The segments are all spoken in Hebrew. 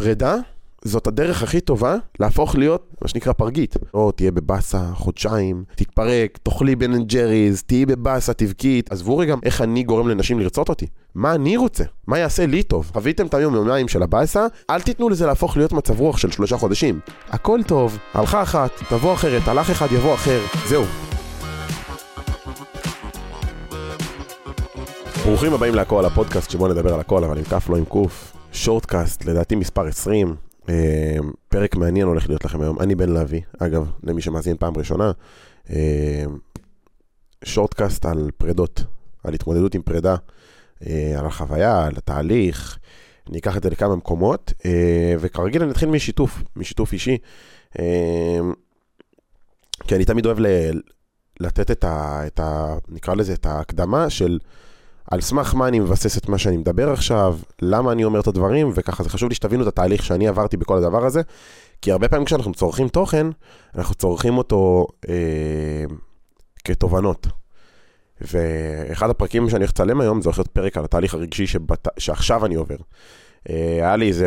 פרידה זאת הדרך הכי טובה להפוך להיות מה שנקרא פרגית. או תהיה בבאסה חודשיים, תתפרק, תאכלי בן אנד ג'ריז, תהיי בבאסה, תבכי. עזבו רגע איך אני גורם לנשים לרצות אותי. מה אני רוצה? מה יעשה לי טוב? חוויתם את היום יומיים של הבאסה? אל תיתנו לזה להפוך להיות מצב רוח של שלושה חודשים. הכל טוב, הלכה אחת, תבוא אחרת, הלך אחד, יבוא אחר, זהו. ברוכים הבאים להכל, הפודקאסט שבו נדבר על הכל, אבל עם כף לא עם קוף. שורטקאסט, לדעתי מספר 20. אה, פרק מעניין הולך להיות לכם היום. אני בן לוי, אגב, למי שמאזין פעם ראשונה. אה, שורטקאסט על פרדות, על התמודדות עם פרידה, אה, על החוויה, על התהליך. אני אקח את זה לכמה מקומות, וכרגיל אני אתחיל משיתוף, משיתוף אישי. כי אני תמיד אוהב ל- לתת את ה, את ה... נקרא לזה את ההקדמה של... על סמך מה אני מבסס את מה שאני מדבר עכשיו, למה אני אומר את הדברים, וככה זה חשוב לי שתבינו את התהליך שאני עברתי בכל הדבר הזה, כי הרבה פעמים כשאנחנו צורכים תוכן, אנחנו צורכים אותו אה, כתובנות. ואחד הפרקים שאני הולך לצלם היום, זה הולך להיות פרק על התהליך הרגשי שבת... שעכשיו אני עובר. אה, היה לי איזה,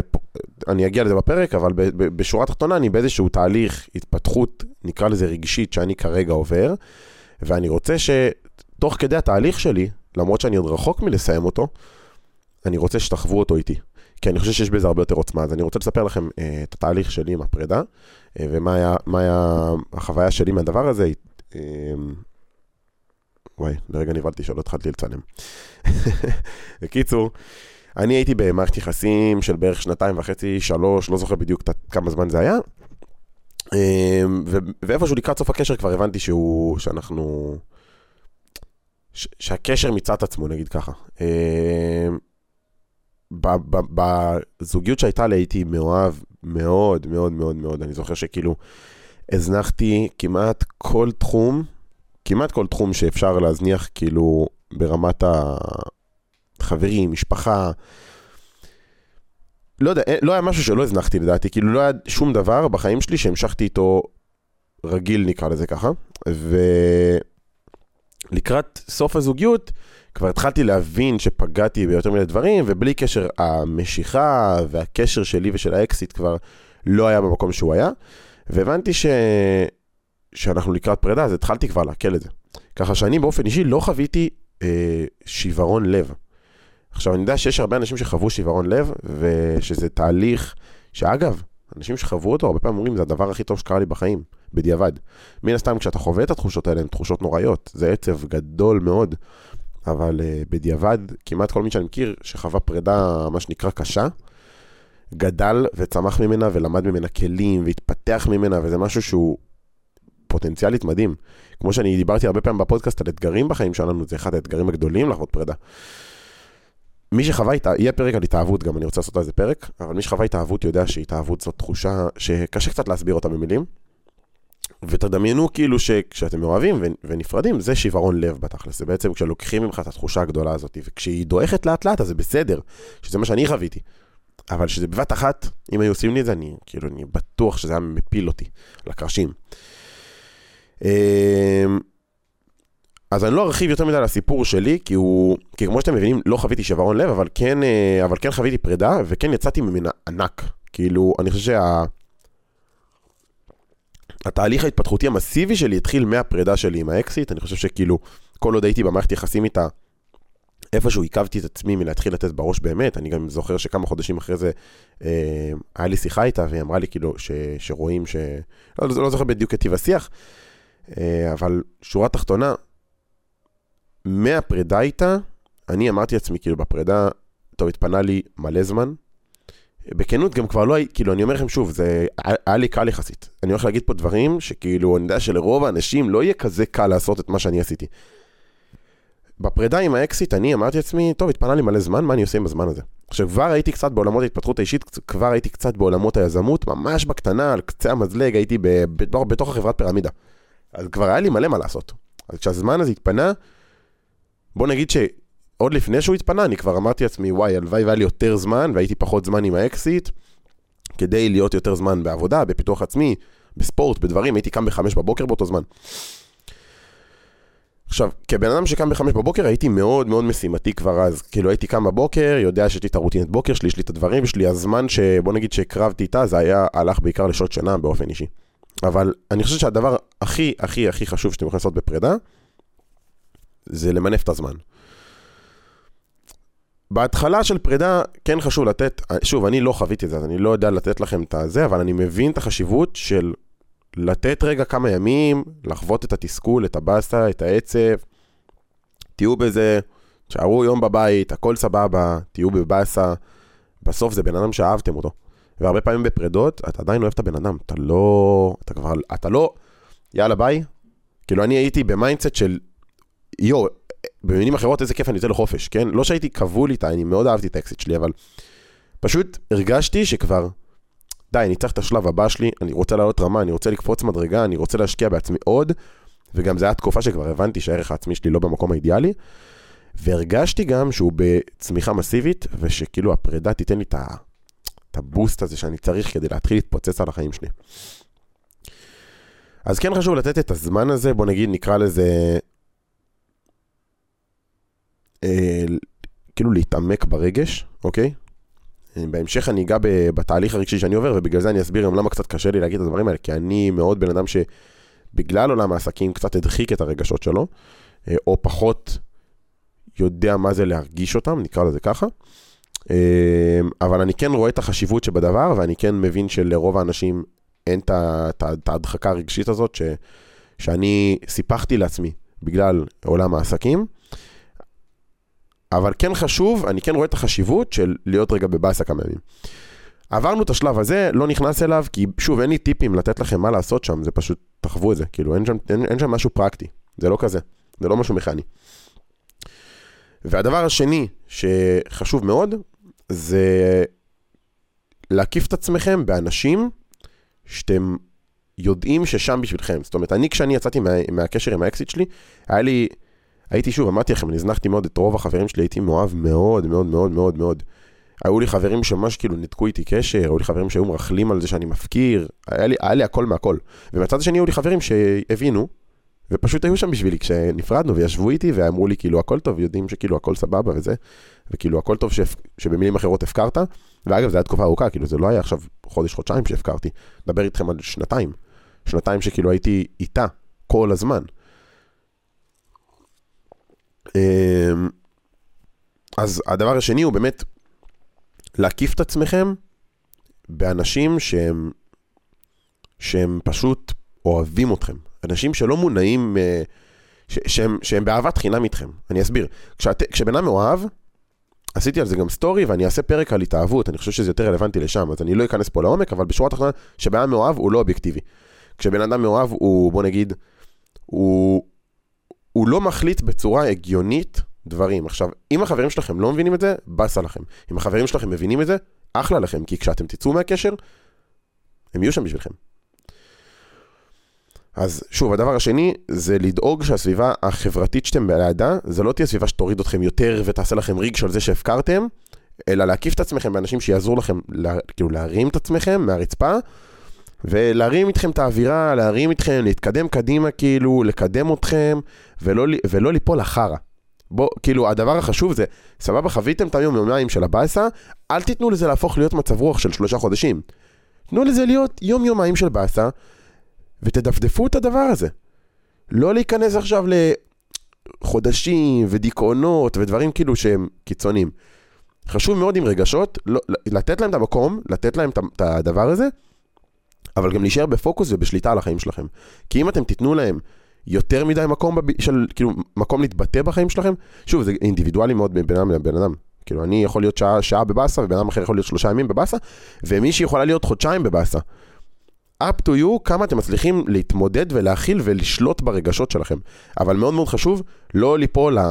אני אגיע לזה בפרק, אבל בשורה התחתונה אני באיזשהו תהליך התפתחות, נקרא לזה רגשית, שאני כרגע עובר, ואני רוצה שתוך כדי התהליך שלי, למרות שאני עוד רחוק מלסיים אותו, אני רוצה שתחוו אותו איתי. כי אני חושב שיש בזה הרבה יותר עוצמה. אז אני רוצה לספר לכם uh, את התהליך שלי עם הפרידה, uh, ומה היה, היה החוויה שלי מהדבר הזה. Uh, וואי, לרגע נבהלתי שלא התחלתי לצלם. בקיצור, אני הייתי במערכת יחסים של בערך שנתיים וחצי, שלוש, לא זוכר בדיוק כמה זמן זה היה. ואיפשהו לקראת סוף הקשר כבר הבנתי שהוא, שאנחנו... שהקשר את עצמו, נגיד ככה. אה, בזוגיות שהייתה לי הייתי מאוהב מאוד מאוד מאוד מאוד. אני זוכר שכאילו הזנחתי כמעט כל תחום, כמעט כל תחום שאפשר להזניח כאילו ברמת החברים, משפחה. לא יודע, לא היה משהו שלא הזנחתי לדעתי, כאילו לא היה שום דבר בחיים שלי שהמשכתי איתו רגיל נקרא לזה ככה. ו... לקראת סוף הזוגיות, כבר התחלתי להבין שפגעתי ביותר מיני דברים, ובלי קשר, המשיכה והקשר שלי ושל האקסיט כבר לא היה במקום שהוא היה, והבנתי ש... שאנחנו לקראת פרידה, אז התחלתי כבר לעכל את זה. ככה שאני באופן אישי לא חוויתי אה, שיוורון לב. עכשיו, אני יודע שיש הרבה אנשים שחוו שיוורון לב, ושזה תהליך שאגב, אנשים שחוו אותו, הרבה פעמים אומרים, זה הדבר הכי טוב שקרה לי בחיים. בדיעבד. מן הסתם, כשאתה חווה את התחושות האלה, הן תחושות נוראיות. זה עצב גדול מאוד, אבל uh, בדיעבד, כמעט כל מי שאני מכיר שחווה פרידה, מה שנקרא, קשה, גדל וצמח ממנה ולמד ממנה כלים והתפתח ממנה, וזה משהו שהוא פוטנציאלית מדהים. כמו שאני דיברתי הרבה פעמים בפודקאסט על אתגרים בחיים שלנו, זה אחד האתגרים הגדולים לחוות פרידה. מי שחווה, יהיה פרק על התאהבות גם, אני רוצה לעשות על זה פרק, אבל מי שחווה התאהבות יודע שהתאהבות זאת תחושה שקשה קצת להסביר אותה במילים. ותדמיינו כאילו שכשאתם מאוהבים ונפרדים, זה שיוורון לב בתכלס. זה בעצם כשלוקחים ממך את התחושה הגדולה הזאת, וכשהיא דועכת לאט לאט, אז זה בסדר, שזה מה שאני חוויתי. אבל שזה בבת אחת, אם היו עושים לי את זה, אני כאילו, אני בטוח שזה היה מפיל אותי לקרשים. אמ, אז אני לא ארחיב יותר מדי על הסיפור שלי, כי הוא, כי כמו שאתם מבינים, לא חוויתי שברון לב, אבל כן, אה, אבל כן חוויתי פרידה, וכן יצאתי ממנה ענק. כאילו, אני חושב שה... התהליך ההתפתחותי המסיבי שלי התחיל מהפרידה שלי עם האקסיט, אני חושב שכאילו, כל עוד הייתי במערכת יחסים איתה, איפשהו עיכבתי את עצמי מלהתחיל לתת בראש באמת, אני גם זוכר שכמה חודשים אחרי זה אה, היה לי שיחה איתה, והיא אמרה לי כאילו ש, שרואים ש... לא, לא זוכר בדיוק את טיב השיח, אה, אבל שורה תחתונה, מהפרידה איתה, אני אמרתי לעצמי כאילו בפרידה, טוב, התפנה לי מלא זמן, בכנות גם כבר לא הייתי, כאילו אני אומר לכם שוב, זה היה לי קל יחסית. אני הולך להגיד פה דברים שכאילו אני יודע שלרוב האנשים לא יהיה כזה קל לעשות את מה שאני עשיתי. בפרידה עם האקסיט אני אמרתי לעצמי, טוב, התפנה לי מלא זמן, מה אני עושה עם הזמן הזה? עכשיו כבר הייתי קצת בעולמות ההתפתחות האישית, כבר הייתי קצת בעולמות היזמות, ממש בקטנה, על קצה המזלג, הייתי בתוך, בתוך החברת פירמידה. אז כבר היה לי מלא מה לעשות. אז כשהזמן הזה התפנה, בוא נגיד ש... עוד לפני שהוא התפנה, אני כבר אמרתי לעצמי, וואי, הלוואי והיה לי יותר זמן, והייתי פחות זמן עם האקסיט, כדי להיות יותר זמן בעבודה, בפיתוח עצמי, בספורט, בדברים, הייתי קם בחמש בבוקר באותו זמן. עכשיו, כבן אדם שקם בחמש בבוקר, הייתי מאוד מאוד משימתי כבר אז. כאילו, הייתי קם בבוקר, יודע שיש לי את הרוטינת בוקר שלי, יש לי את הדברים שלי, הזמן שבוא נגיד שהקרבתי איתה, זה היה, הלך בעיקר לשעות שינה באופן אישי. אבל אני חושב שהדבר הכי הכי הכי חשוב שאתם יכולים לעשות בפרידה, זה למנף את הזמן. בהתחלה של פרידה, כן חשוב לתת, שוב, אני לא חוויתי את זה, אז אני לא יודע לתת לכם את הזה, אבל אני מבין את החשיבות של לתת רגע כמה ימים, לחוות את התסכול, את הבאסה, את העצב, תהיו בזה, תשארו יום בבית, הכל סבבה, תהיו בבאסה, בסוף זה בן אדם שאהבתם אותו. והרבה פעמים בפרידות, אתה עדיין אוהב את הבן אדם, אתה לא, אתה כבר, אתה לא, יאללה ביי. כאילו אני הייתי ב mindset של, יו, במילים אחרות איזה כיף אני יוצא לחופש, כן? לא שהייתי כבול איתה, אני מאוד אהבתי את האקסיט שלי, אבל פשוט הרגשתי שכבר, די, אני צריך את השלב הבא שלי, אני רוצה לעלות רמה, אני רוצה לקפוץ מדרגה, אני רוצה להשקיע בעצמי עוד, וגם זו הייתה תקופה שכבר הבנתי שהערך העצמי שלי לא במקום האידיאלי, והרגשתי גם שהוא בצמיחה מסיבית, ושכאילו הפרידה תיתן לי את הבוסט הזה שאני צריך כדי להתחיל להתפוצץ על החיים שלי. אז כן חשוב לתת את הזמן הזה, בוא נגיד נקרא לזה, אה, כאילו להתעמק ברגש, אוקיי? בהמשך אני אגע בתהליך הרגשי שאני עובר, ובגלל זה אני אסביר גם למה קצת קשה לי להגיד את הדברים האלה, כי אני מאוד בן אדם שבגלל עולם העסקים קצת הדחיק את הרגשות שלו, אה, או פחות יודע מה זה להרגיש אותם, נקרא לזה ככה. אה, אבל אני כן רואה את החשיבות שבדבר, ואני כן מבין שלרוב האנשים אין את ההדחקה הרגשית הזאת, ש, שאני סיפחתי לעצמי בגלל עולם העסקים. אבל כן חשוב, אני כן רואה את החשיבות של להיות רגע בבאסה כמה ימים. עברנו את השלב הזה, לא נכנס אליו, כי שוב, אין לי טיפים לתת לכם מה לעשות שם, זה פשוט, תחוו את זה, כאילו, אין שם, אין, אין שם משהו פרקטי, זה לא כזה, זה לא משהו מכני. והדבר השני שחשוב מאוד, זה להקיף את עצמכם באנשים שאתם יודעים ששם בשבילכם. זאת אומרת, אני כשאני יצאתי מה, מהקשר עם האקסיט שלי, היה לי הייתי שוב, אמרתי לכם, אני הזנחתי מאוד את רוב החברים שלי, הייתי מאוהב מאוד מאוד מאוד מאוד מאוד. היו לי חברים שממש כאילו ניתקו איתי קשר, היו לי חברים שהיו מרכלים על זה שאני מפקיר, היה לי, היה לי הכל מהכל. ומצד השני היו לי חברים שהבינו, ופשוט היו שם בשבילי כשנפרדנו, וישבו איתי ואמרו לי כאילו הכל טוב, יודעים שכאילו הכל סבבה וזה, וכאילו הכל טוב שפ... שבמילים אחרות הפקרת. ואגב, זו הייתה תקופה ארוכה, כאילו זה לא היה עכשיו חודש, חודשיים שהפקרתי. מדבר איתכם על שנתיים. שנתיים שכאילו הייתי איתה כל הזמן. אמ, אז הדבר השני הוא באמת להקיף את עצמכם באנשים שהם, שהם פשוט אוהבים אתכם. אנשים שלא מונעים, אה, ש, שהם, שהם באהבת חינם איתכם. אני אסביר. כשאת, כשבן אדם מאוהב, עשיתי על זה גם סטורי ואני אעשה פרק על התאהבות, אני חושב שזה יותר רלוונטי לשם, אז אני לא אכנס פה לעומק, אבל בשורה התחתונה, שבן אדם מאוהב הוא לא אובייקטיבי. כשבן אדם מאוהב הוא, בוא נגיד, הוא, הוא לא מחליט בצורה הגיונית דברים. עכשיו, אם החברים שלכם לא מבינים את זה, באסה לכם. אם החברים שלכם מבינים את זה, אחלה לכם, כי כשאתם תצאו מהקשר, הם יהיו שם בשבילכם. אז שוב, הדבר השני זה לדאוג שהסביבה החברתית שאתם לידה, זה לא תהיה סביבה שתוריד אתכם יותר ותעשה לכם ריגש על זה שהפקרתם, אלא להקיף את עצמכם באנשים שיעזרו לכם, לה, כאילו להרים את עצמכם מהרצפה, ולהרים איתכם את האווירה, להרים איתכם, להתקדם קדימה כאילו, לקדם אתכם, ולא, ולא ליפול לחרא. בוא, כאילו, הדבר החשוב זה, סבבה, חוויתם את היום יומיים של הבאסה, אל תיתנו לזה להפוך להיות מצב רוח של שלושה חודשים. תנו לזה להיות יום יומיים של באסה, ותדפדפו את הדבר הזה. לא להיכנס עכשיו לחודשים ודיכאונות ודברים כאילו שהם קיצוניים. חשוב מאוד עם רגשות, לא, לתת להם את המקום, לתת להם את הדבר הזה, אבל גם להישאר בפוקוס ובשליטה על החיים שלכם. כי אם אתם תיתנו להם יותר מדי מקום, בב... של, כאילו, מקום להתבטא בחיים שלכם, שוב, זה אינדיבידואלי מאוד בין אדם לבן אדם. כאילו, אני יכול להיות שעה, שעה בבאסה, ובן אדם אחר יכול להיות שלושה ימים בבאסה, ומישהי יכולה להיות חודשיים בבאסה. up to you, כמה אתם מצליחים להתמודד ולהכיל ולשלוט ברגשות שלכם. אבל מאוד מאוד חשוב, לא ליפול ל...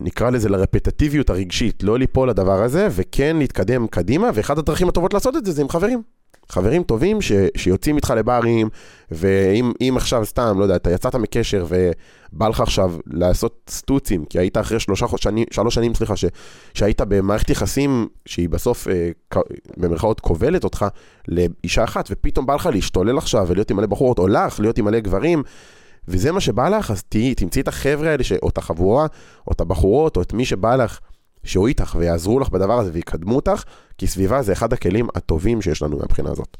נקרא לזה לרפטטיביות הרגשית, לא ליפול לדבר הזה, וכן להתקדם קדימה, ואחת הדרכים הטובות לעשות את זה זה עם חברים. חברים טובים ש, שיוצאים איתך לברים, ואם עכשיו סתם, לא יודע, אתה יצאת מקשר ובא לך עכשיו לעשות סטוצים, כי היית אחרי שלושה שנים, שלוש שנים, סליחה, ש, שהיית במערכת יחסים שהיא בסוף, אה, במרכאות, כובלת אותך לאישה אחת, ופתאום בא לך להשתולל עכשיו ולהיות עם מלא בחורות, או לך להיות עם מלא גברים, וזה מה שבא לך, אז תהיי, תמצאי את החבר'ה האלה, ש... או את החבורה, או את הבחורות, או את מי שבא לך, שהוא איתך ויעזרו לך בדבר הזה ויקדמו אותך, כי סביבה זה אחד הכלים הטובים שיש לנו מהבחינה הזאת.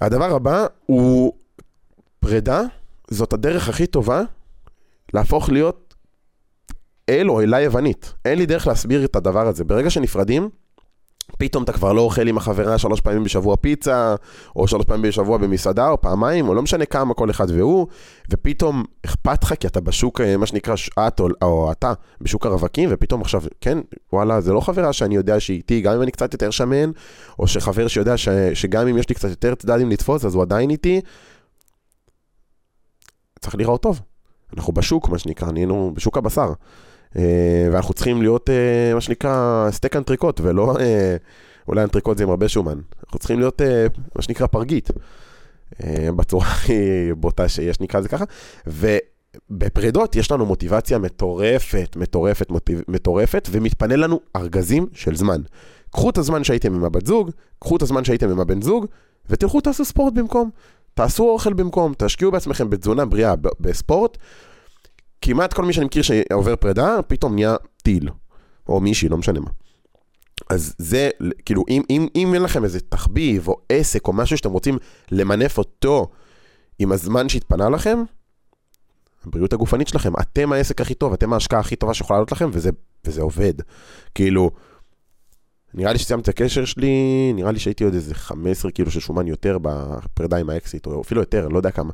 הדבר הבא הוא פרידה, זאת הדרך הכי טובה להפוך להיות אל או אלה יוונית. אין לי דרך להסביר את הדבר הזה. ברגע שנפרדים, פתאום אתה כבר לא אוכל עם החברה שלוש פעמים בשבוע פיצה, או שלוש פעמים בשבוע במסעדה, או פעמיים, או לא משנה כמה כל אחד והוא, ופתאום אכפת לך כי אתה בשוק, אה, מה שנקרא, את או, או אתה, בשוק הרווקים, ופתאום עכשיו, כן, וואלה, זה לא חברה שאני יודע שהיא איתי, גם אם אני קצת יותר שמן, או שחבר שיודע ש, שגם אם יש לי קצת יותר צדדים לתפוס, אז הוא עדיין איתי. צריך לראות טוב. אנחנו בשוק, מה שנקרא, נהיינו בשוק הבשר. אה, ואנחנו צריכים להיות, אה, מה שנקרא, סטייק אנטריקוט, ולא, אה, אולי אנטריקוט זה עם הרבה שומן. אנחנו צריכים להיות, מה שנקרא, פרגית. בצורה הכי בוטה שיש, נקרא לזה ככה. ובפרידות יש לנו מוטיבציה מטורפת, מטורפת, מטורפת, ומתפנה לנו ארגזים של זמן. קחו את הזמן שהייתם עם הבת זוג, קחו את הזמן שהייתם עם הבן זוג, ותלכו תעשו ספורט במקום. תעשו אוכל במקום, תשקיעו בעצמכם בתזונה בריאה, בספורט. כמעט כל מי שאני מכיר שעובר פרידה, פתאום נהיה טיל. או מישהי, לא משנה מה. אז זה, כאילו, אם, אם, אם אין לכם איזה תחביב או עסק או משהו שאתם רוצים למנף אותו עם הזמן שהתפנה לכם, הבריאות הגופנית שלכם, אתם העסק הכי טוב, אתם ההשקעה הכי טובה שיכולה לעלות לכם, וזה, וזה עובד. כאילו, נראה לי שסיימתי את הקשר שלי, נראה לי שהייתי עוד איזה 15 קילו של שומן יותר בפרידה עם האקסיט, או אפילו יותר, לא יודע כמה.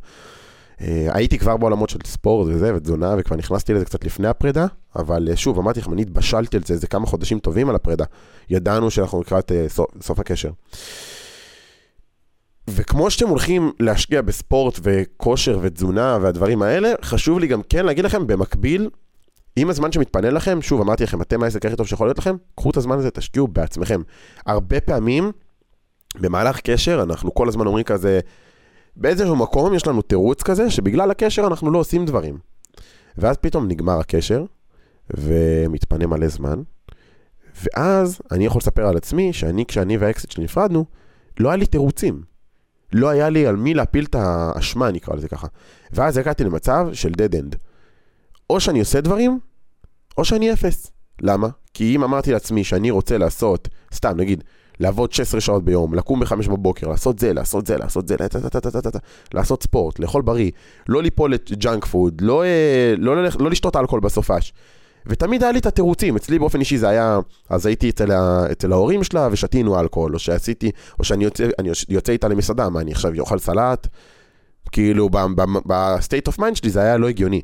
אה, הייתי כבר בעולמות של ספורט וזה, ותזונה, וכבר נכנסתי לזה קצת לפני הפרידה, אבל אה, שוב, אמרתי לכם, אני התבשלתי על זה איזה כמה חודשים טובים על הפרידה. ידענו שאנחנו לקראת אה, סוף הקשר. וכמו שאתם הולכים להשקיע בספורט וכושר ותזונה והדברים האלה, חשוב לי גם כן להגיד לכם, במקביל, עם הזמן שמתפנה לכם, שוב, אמרתי לכם, אתם העסק הכי טוב שיכול להיות לכם, קחו את הזמן הזה, תשקיעו בעצמכם. הרבה פעמים, במהלך קשר, אנחנו כל הזמן אומרים כזה, באיזשהו מקום יש לנו תירוץ כזה, שבגלל הקשר אנחנו לא עושים דברים. ואז פתאום נגמר הקשר, ומתפנה מלא זמן, ואז אני יכול לספר על עצמי, שאני, כשאני והאקסיט שלי נפרדנו, לא היה לי תירוצים. לא היה לי על מי להפיל את האשמה, נקרא לזה ככה. ואז הגעתי למצב של dead end. או שאני עושה דברים, או שאני אפס. למה? כי אם אמרתי לעצמי שאני רוצה לעשות, סתם נגיד, לעבוד 16 שעות ביום, לקום ב-5 בבוקר, לעשות זה, לעשות זה, לעשות זה, לעשות ספורט, לאכול בריא, לא ליפול לג'אנק פוד, לא, אה, לא, לא, לא לשתות אלכוהול בסופש. ותמיד היה לי את התירוצים, אצלי באופן אישי זה היה, אז הייתי אצל, ה, אצל ההורים שלה ושתינו אלכוהול, או שעשיתי, או שאני יוצא, יוצא איתה למסעדה, מה אני עכשיו אוכל סלט? כאילו ב-state of mind שלי זה היה לא הגיוני.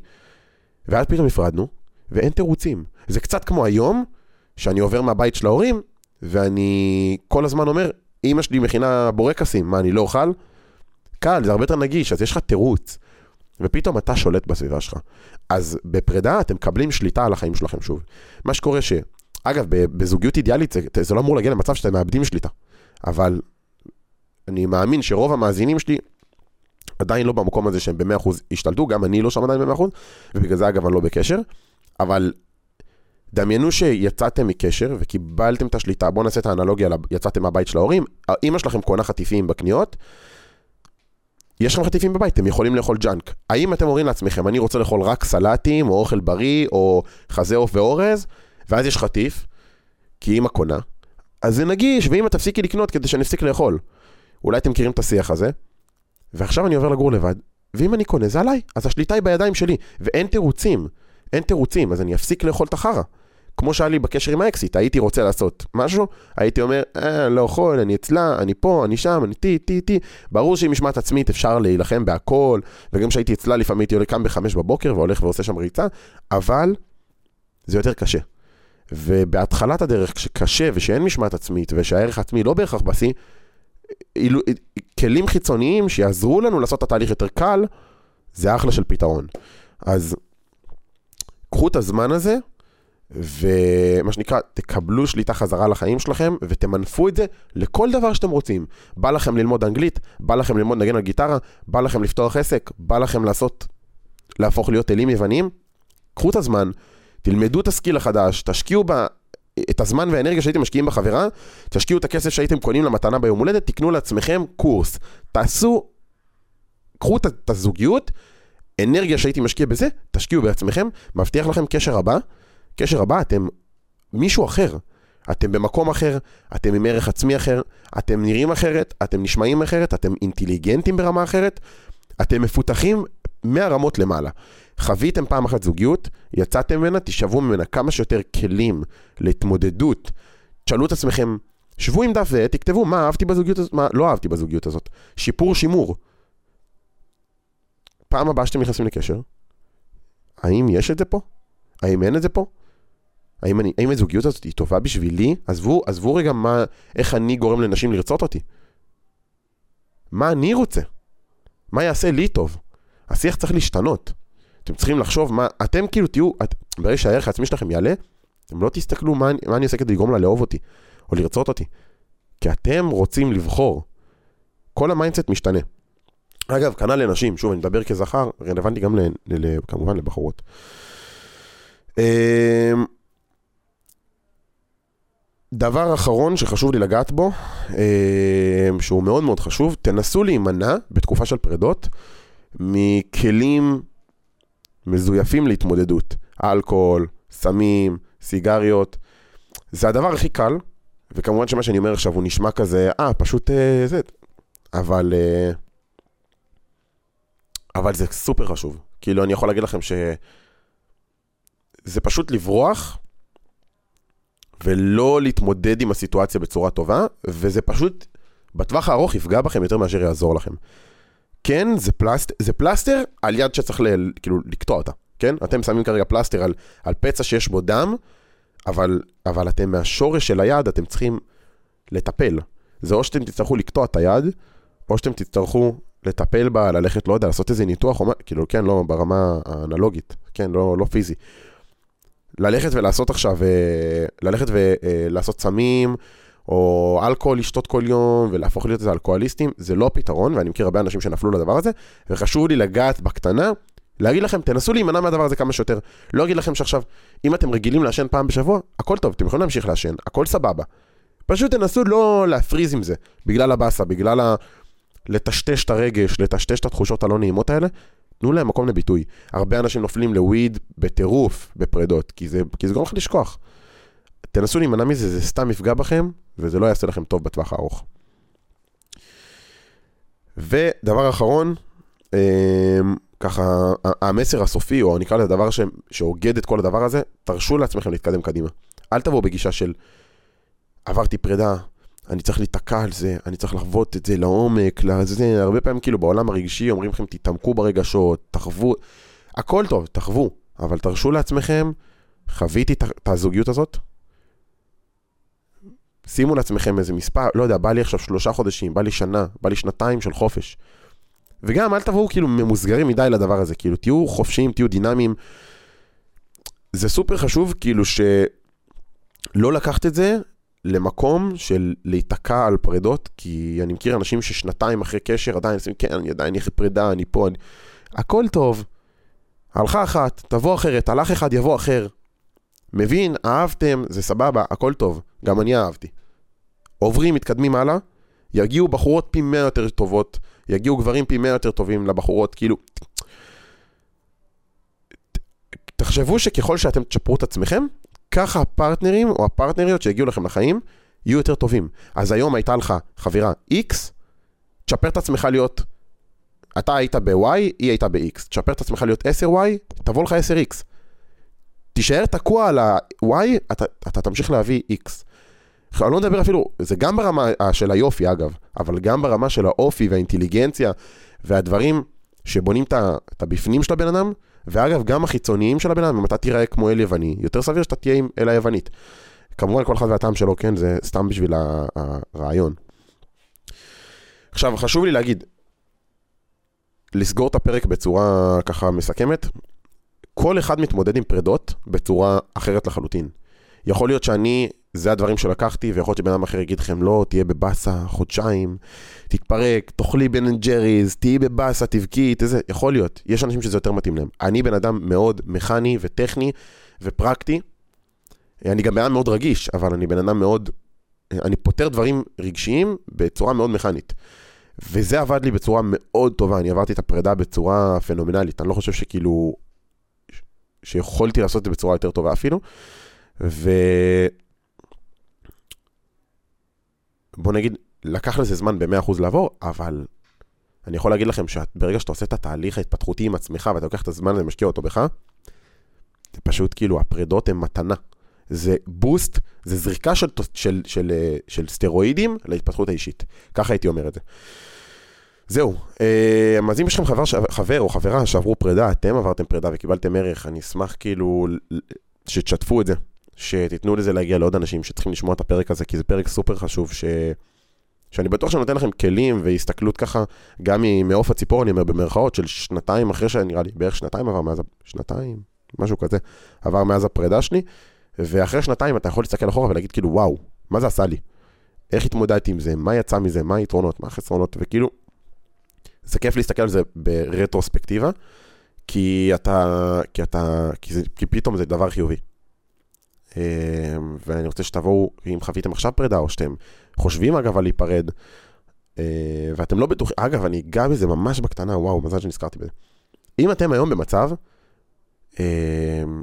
ואז פתאום נפרדנו, ואין תירוצים. זה קצת כמו היום, שאני עובר מהבית של ההורים, ואני כל הזמן אומר, אמא שלי מכינה בורקסים, מה, אני לא אוכל? קל, זה הרבה יותר נגיש, אז יש לך תירוץ. ופתאום אתה שולט בסביבה שלך. אז בפרידה אתם מקבלים שליטה על החיים שלכם שוב. מה שקורה ש... אגב, בזוגיות אידיאלית זה, זה לא אמור להגיע למצב שאתם מאבדים שליטה. אבל אני מאמין שרוב המאזינים שלי עדיין לא במקום הזה שהם ב-100% השתלטו, גם אני לא שם עדיין ב-100%, ובגלל זה אגב אני לא בקשר. אבל דמיינו שיצאתם מקשר וקיבלתם את השליטה, בואו נעשה את האנלוגיה, יצאתם מהבית של ההורים, אמא שלכם קונה חטיפים בקניות, יש לכם חטיפים בבית, אתם יכולים לאכול ג'אנק. האם אתם אומרים לעצמכם, אני רוצה לאכול רק סלטים, או אוכל בריא, או חזה עוף ואורז, ואז יש חטיף, כי אמא קונה, אז זה נגיש, ואמא תפסיקי לקנות כדי שאני אפסיק לאכול. אולי אתם מכירים את השיח הזה, ועכשיו אני עובר לגור לבד, ואם אני קונה זה עליי, אז השליטה היא בידיים שלי, ואין תירוצים. אין תירוצים, אז אני אפסיק לאכול את החרא. כמו שהיה לי בקשר עם האקסיט, הייתי רוצה לעשות משהו, הייתי אומר, אה, לא יכול, אני אצלה, אני פה, אני שם, אני טי, טי, טי. ברור שעם משמעת עצמית אפשר להילחם בהכל, וגם כשהייתי אצלה לפעמים הייתי קם בחמש בבוקר והולך ועושה שם ריצה, אבל זה יותר קשה. ובהתחלת הדרך, כשקשה ושאין משמעת עצמית, ושהערך העצמי לא בהכרח בשיא, כלים חיצוניים שיעזרו לנו לעשות את התהליך יותר קל, זה אחלה של פתרון. אז קחו את הזמן הזה, ומה שנקרא, תקבלו שליטה חזרה לחיים שלכם, ותמנפו את זה לכל דבר שאתם רוצים. בא לכם ללמוד אנגלית, בא לכם ללמוד נגן על גיטרה, בא לכם לפתוח עסק, בא לכם לעשות, להפוך להיות אלים יווניים, קחו את הזמן, תלמדו את הסקיל החדש, תשקיעו ב... את הזמן והאנרגיה שהייתם משקיעים בחברה, תשקיעו את הכסף שהייתם קונים למתנה ביום הולדת, תקנו לעצמכם קורס. תעשו, קחו את הזוגיות אנרגיה שהייתי משקיע בזה, תשקיעו בעצמכם, מבטיח לכם קשר הבא, קשר הבא, אתם מישהו אחר. אתם במקום אחר, אתם עם ערך עצמי אחר, אתם נראים אחרת, אתם נשמעים אחרת, אתם אינטליגנטים ברמה אחרת, אתם מפותחים מהרמות למעלה. חוויתם פעם אחת זוגיות, יצאתם ממנה, תשאבו ממנה כמה שיותר כלים להתמודדות. תשאלו את עצמכם, שבו עם דף ועט, תכתבו מה אהבתי בזוגיות הזאת, מה לא אהבתי בזוגיות הזאת. שיפור, שימור. פעם הבאה שאתם נכנסים לקשר, האם יש את זה פה? האם אין את זה פה? האם, אני, האם הזוגיות הזאת היא טובה בשבילי? עזבו, עזבו רגע מה, איך אני גורם לנשים לרצות אותי. מה אני רוצה? מה יעשה לי טוב? השיח צריך להשתנות. אתם צריכים לחשוב מה, אתם כאילו תהיו, את, ברגע שהערך העצמי שלכם יעלה, אתם לא תסתכלו מה, מה אני עושה כדי לגרום לה לאהוב אותי, או לרצות אותי. כי אתם רוצים לבחור. כל ה mindset משתנה. אגב, כנ"ל לנשים, שוב, אני מדבר כזכר, רלוונטי גם ל, ל, ל, כמובן לבחורות. דבר אחרון שחשוב לי לגעת בו, אמ, שהוא מאוד מאוד חשוב, תנסו להימנע בתקופה של פרדות מכלים מזויפים להתמודדות. אלכוהול, סמים, סיגריות. זה הדבר הכי קל, וכמובן שמה שאני אומר עכשיו הוא נשמע כזה, אה, פשוט אה, זה, אבל... אה, אבל זה סופר חשוב. כאילו, אני יכול להגיד לכם ש... זה פשוט לברוח ולא להתמודד עם הסיטואציה בצורה טובה, וזה פשוט, בטווח הארוך יפגע בכם יותר מאשר יעזור לכם. כן, זה, פלסט, זה פלסטר על יד שצריך ל, כאילו לקטוע אותה, כן? אתם שמים כרגע פלסטר על, על פצע שיש בו דם, אבל, אבל אתם מהשורש של היד, אתם צריכים לטפל. זה או שאתם תצטרכו לקטוע את היד, או שאתם תצטרכו לטפל בה, ללכת, לא יודע, לעשות איזה ניתוח, או מה, כאילו, כן, לא ברמה האנלוגית, כן, לא, לא פיזי. ללכת ולעשות עכשיו, אה, ללכת ולעשות סמים, או אלכוהול לשתות כל יום, ולהפוך להיות איזה אלכוהוליסטים, זה לא פתרון, ואני מכיר הרבה אנשים שנפלו לדבר הזה, וחשוב לי לגעת בקטנה, להגיד לכם, תנסו להימנע מהדבר הזה כמה שיותר. לא אגיד לכם שעכשיו, אם אתם רגילים לעשן פעם בשבוע, הכל טוב, אתם יכולים להמשיך לעשן, הכל סבבה. פשוט תנסו לא להפריז עם זה, בגלל הבאסה, בגלל ה... לטשטש את הרגש, לטשטש את התחושות הלא נעימות האלה, תנו להם מקום לביטוי. הרבה אנשים נופלים לוויד בטירוף בפרדות, כי זה, כי זה גורם לך לשכוח. תנסו להימנע מזה, זה סתם יפגע בכם, וזה לא יעשה לכם טוב בטווח הארוך. ודבר אחרון, אמ, ככה, המסר הסופי, או נקרא לזה הדבר שאוגד את כל הדבר הזה, תרשו לעצמכם להתקדם קדימה. אל תבואו בגישה של עברתי פרידה, אני צריך להיתקע על זה, אני צריך לחוות את זה לעומק, לזה, הרבה פעמים כאילו בעולם הרגשי אומרים לכם תתעמקו ברגשות, תחוו, הכל טוב, תחוו, אבל תרשו לעצמכם, חוויתי את הזוגיות הזאת, שימו לעצמכם איזה מספר, לא יודע, בא לי עכשיו שלושה חודשים, בא לי שנה, בא לי שנתיים של חופש. וגם אל תבואו כאילו ממוסגרים מדי לדבר הזה, כאילו תהיו חופשיים, תהיו דינמיים. זה סופר חשוב, כאילו שלא לקחת את זה למקום של להיתקע על פרדות, כי אני מכיר אנשים ששנתיים אחרי קשר עדיין עושים, כן, אני עדיין אחרי פרידה, אני פה, אני... הכל טוב. הלכה אחת, תבוא אחרת, הלך אחד, יבוא אחר. מבין, אהבתם, זה סבבה, הכל טוב. גם אני אהבתי. עוברים, מתקדמים הלאה, יגיעו בחורות פי מאה יותר טובות, יגיעו גברים פי מאה יותר טובים לבחורות, כאילו... תחשבו שככל שאתם תשפרו את עצמכם, ככה הפרטנרים או הפרטנריות שהגיעו לכם לחיים יהיו יותר טובים. אז היום הייתה לך חברה X, תשפר את עצמך להיות, אתה היית ב-Y, היא הייתה ב-X. תשפר את עצמך להיות 10Y, תבוא לך 10X. תישאר תקוע על ה-Y, אתה, אתה תמשיך להביא X. אני לא מדבר אפילו, זה גם ברמה של היופי אגב, אבל גם ברמה של האופי והאינטליגנציה והדברים שבונים את הבפנים של הבן אדם, ואגב, גם החיצוניים של הבן אדם, אם אתה תיראה כמו אל יווני, יותר סביר שאתה תהיה עם אל היוונית. כמובן כל אחד והטעם שלו, כן, זה סתם בשביל הרעיון. עכשיו, חשוב לי להגיד, לסגור את הפרק בצורה ככה מסכמת, כל אחד מתמודד עם פרדות בצורה אחרת לחלוטין. יכול להיות שאני, זה הדברים שלקחתי, ויכול להיות שבן אדם אחר יגיד לכם, לא, תהיה בבאסה חודשיים, תתפרק, תאכלי בן אנד ג'ריז, תהיי בבאסה, תבכי, תזה, יכול להיות. יש אנשים שזה יותר מתאים להם. אני בן אדם מאוד מכני וטכני ופרקטי. אני גם בן אדם מאוד רגיש, אבל אני בן אדם מאוד... אני פותר דברים רגשיים בצורה מאוד מכנית. וזה עבד לי בצורה מאוד טובה, אני עברתי את הפרידה בצורה פנומנלית, אני לא חושב שכאילו, שיכולתי לעשות את זה בצורה יותר טובה אפילו. ו... בוא נגיד, לקח לזה זמן ב-100% לעבור, אבל אני יכול להגיד לכם שברגע שאתה עושה את התהליך ההתפתחותי עם עצמך ואתה לוקח את הזמן הזה ומשקיע אותו בך, זה פשוט כאילו, הפרידות הן מתנה. זה בוסט, זה זריקה של, של, של, של, של סטרואידים להתפתחות האישית. ככה הייתי אומר את זה. זהו, אה, אז אם יש לכם חבר, חבר או חברה שעברו פרידה, אתם עברתם פרידה וקיבלתם ערך, אני אשמח כאילו שתשתפו את זה, שתיתנו לזה להגיע לעוד אנשים שצריכים לשמוע את הפרק הזה, כי זה פרק סופר חשוב, ש... שאני בטוח שאני נותן לכם כלים והסתכלות ככה, גם מעוף הציפור, אני אומר במרכאות, של שנתיים אחרי שנראה לי, בערך שנתיים עבר מאז, שנתיים, משהו כזה, עבר מאז הפרידה שלי, ואחרי שנתיים אתה יכול להסתכל אחורה ולהגיד כאילו, וואו, מה זה עשה לי? איך התמודדתי עם זה? מה יצא מזה? מה היתרונות? מה החסרונות? וכאילו, זה כיף להסתכל על זה ברטרוספקטיבה, כי אתה, כי אתה, כי, זה, כי פתאום זה דבר חיובי. אמ, ואני רוצה שתבואו, אם חוויתם עכשיו פרידה, או שאתם חושבים אגב על להיפרד, אה, ואתם לא בטוחים, אגב, אני אגע בזה ממש בקטנה, וואו, מזל שנזכרתי בזה. אם אתם היום במצב אמ,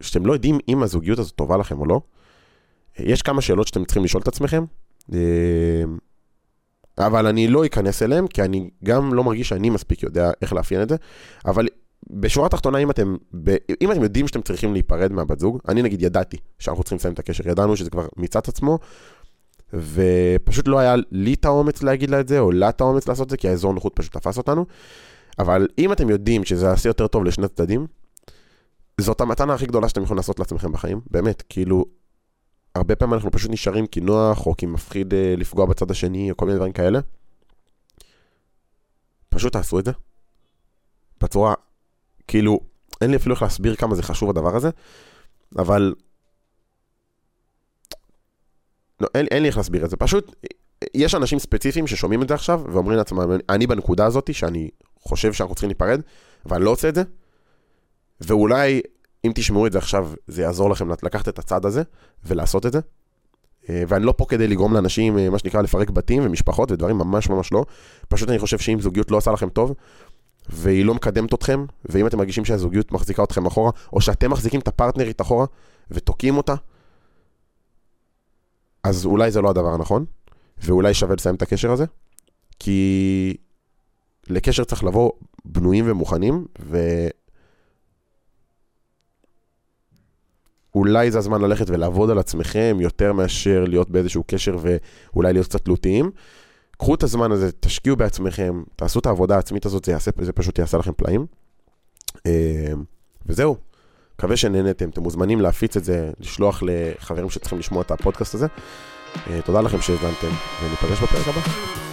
שאתם לא יודעים אם הזוגיות הזאת טובה לכם או לא, יש כמה שאלות שאתם צריכים לשאול את עצמכם, אמ, אבל אני לא אכנס אליהם, כי אני גם לא מרגיש שאני מספיק יודע איך לאפיין את זה, אבל בשורה התחתונה, אם אתם, ב, אם אתם יודעים שאתם צריכים להיפרד מהבת זוג, אני נגיד ידעתי שאנחנו צריכים לסיים את הקשר, ידענו שזה כבר מיצת עצמו, ופשוט לא היה לי את האומץ להגיד לה את זה, או לה את האומץ לעשות את זה, כי האזור נוחות פשוט תפס אותנו. אבל אם אתם יודעים שזה יעשה יותר טוב לשני צדדים, זאת המתנה הכי גדולה שאתם יכולים לעשות לעצמכם בחיים, באמת, כאילו, הרבה פעמים אנחנו פשוט נשארים כי נוח, או כי מפחיד אה, לפגוע בצד השני, או כל מיני דברים כאלה. פשוט תעשו את זה. בצורה, כאילו, אין לי אפילו איך להסביר כמה זה חשוב הדבר הזה, אבל... לא, אין, אין לי איך להסביר את זה. פשוט, יש אנשים ספציפיים ששומעים את זה עכשיו, ואומרים לעצמם, אני בנקודה הזאת, שאני חושב שאנחנו צריכים להיפרד, ואני לא עושה את זה, ואולי אם תשמעו את זה עכשיו, זה יעזור לכם לקחת את הצד הזה ולעשות את זה. אה, ואני לא פה כדי לגרום לאנשים, אה, מה שנקרא, לפרק בתים ומשפחות ודברים, ממש ממש לא. פשוט אני חושב שאם זוגיות לא עושה לכם טוב, והיא לא מקדמת אתכם, ואם אתם מרגישים שהזוגיות מחזיקה אתכם אחורה, או שאתם מחזיקים את הפרטנרית אחורה ותוקעים אותה, אז אולי זה לא הדבר הנכון, ואולי שווה לסיים את הקשר הזה, כי לקשר צריך לבוא בנויים ומוכנים, ו... אולי זה הזמן ללכת ולעבוד על עצמכם יותר מאשר להיות באיזשהו קשר ואולי להיות קצת תלותיים. קחו את הזמן הזה, תשקיעו בעצמכם, תעשו את העבודה העצמית הזאת, זה, יעשה, זה פשוט יעשה לכם פלאים. אה, וזהו, מקווה שנהנתם, אתם מוזמנים להפיץ את זה, לשלוח לחברים שצריכים לשמוע את הפודקאסט הזה. אה, תודה לכם שהזמנתם, וניפגש בפרק הבא.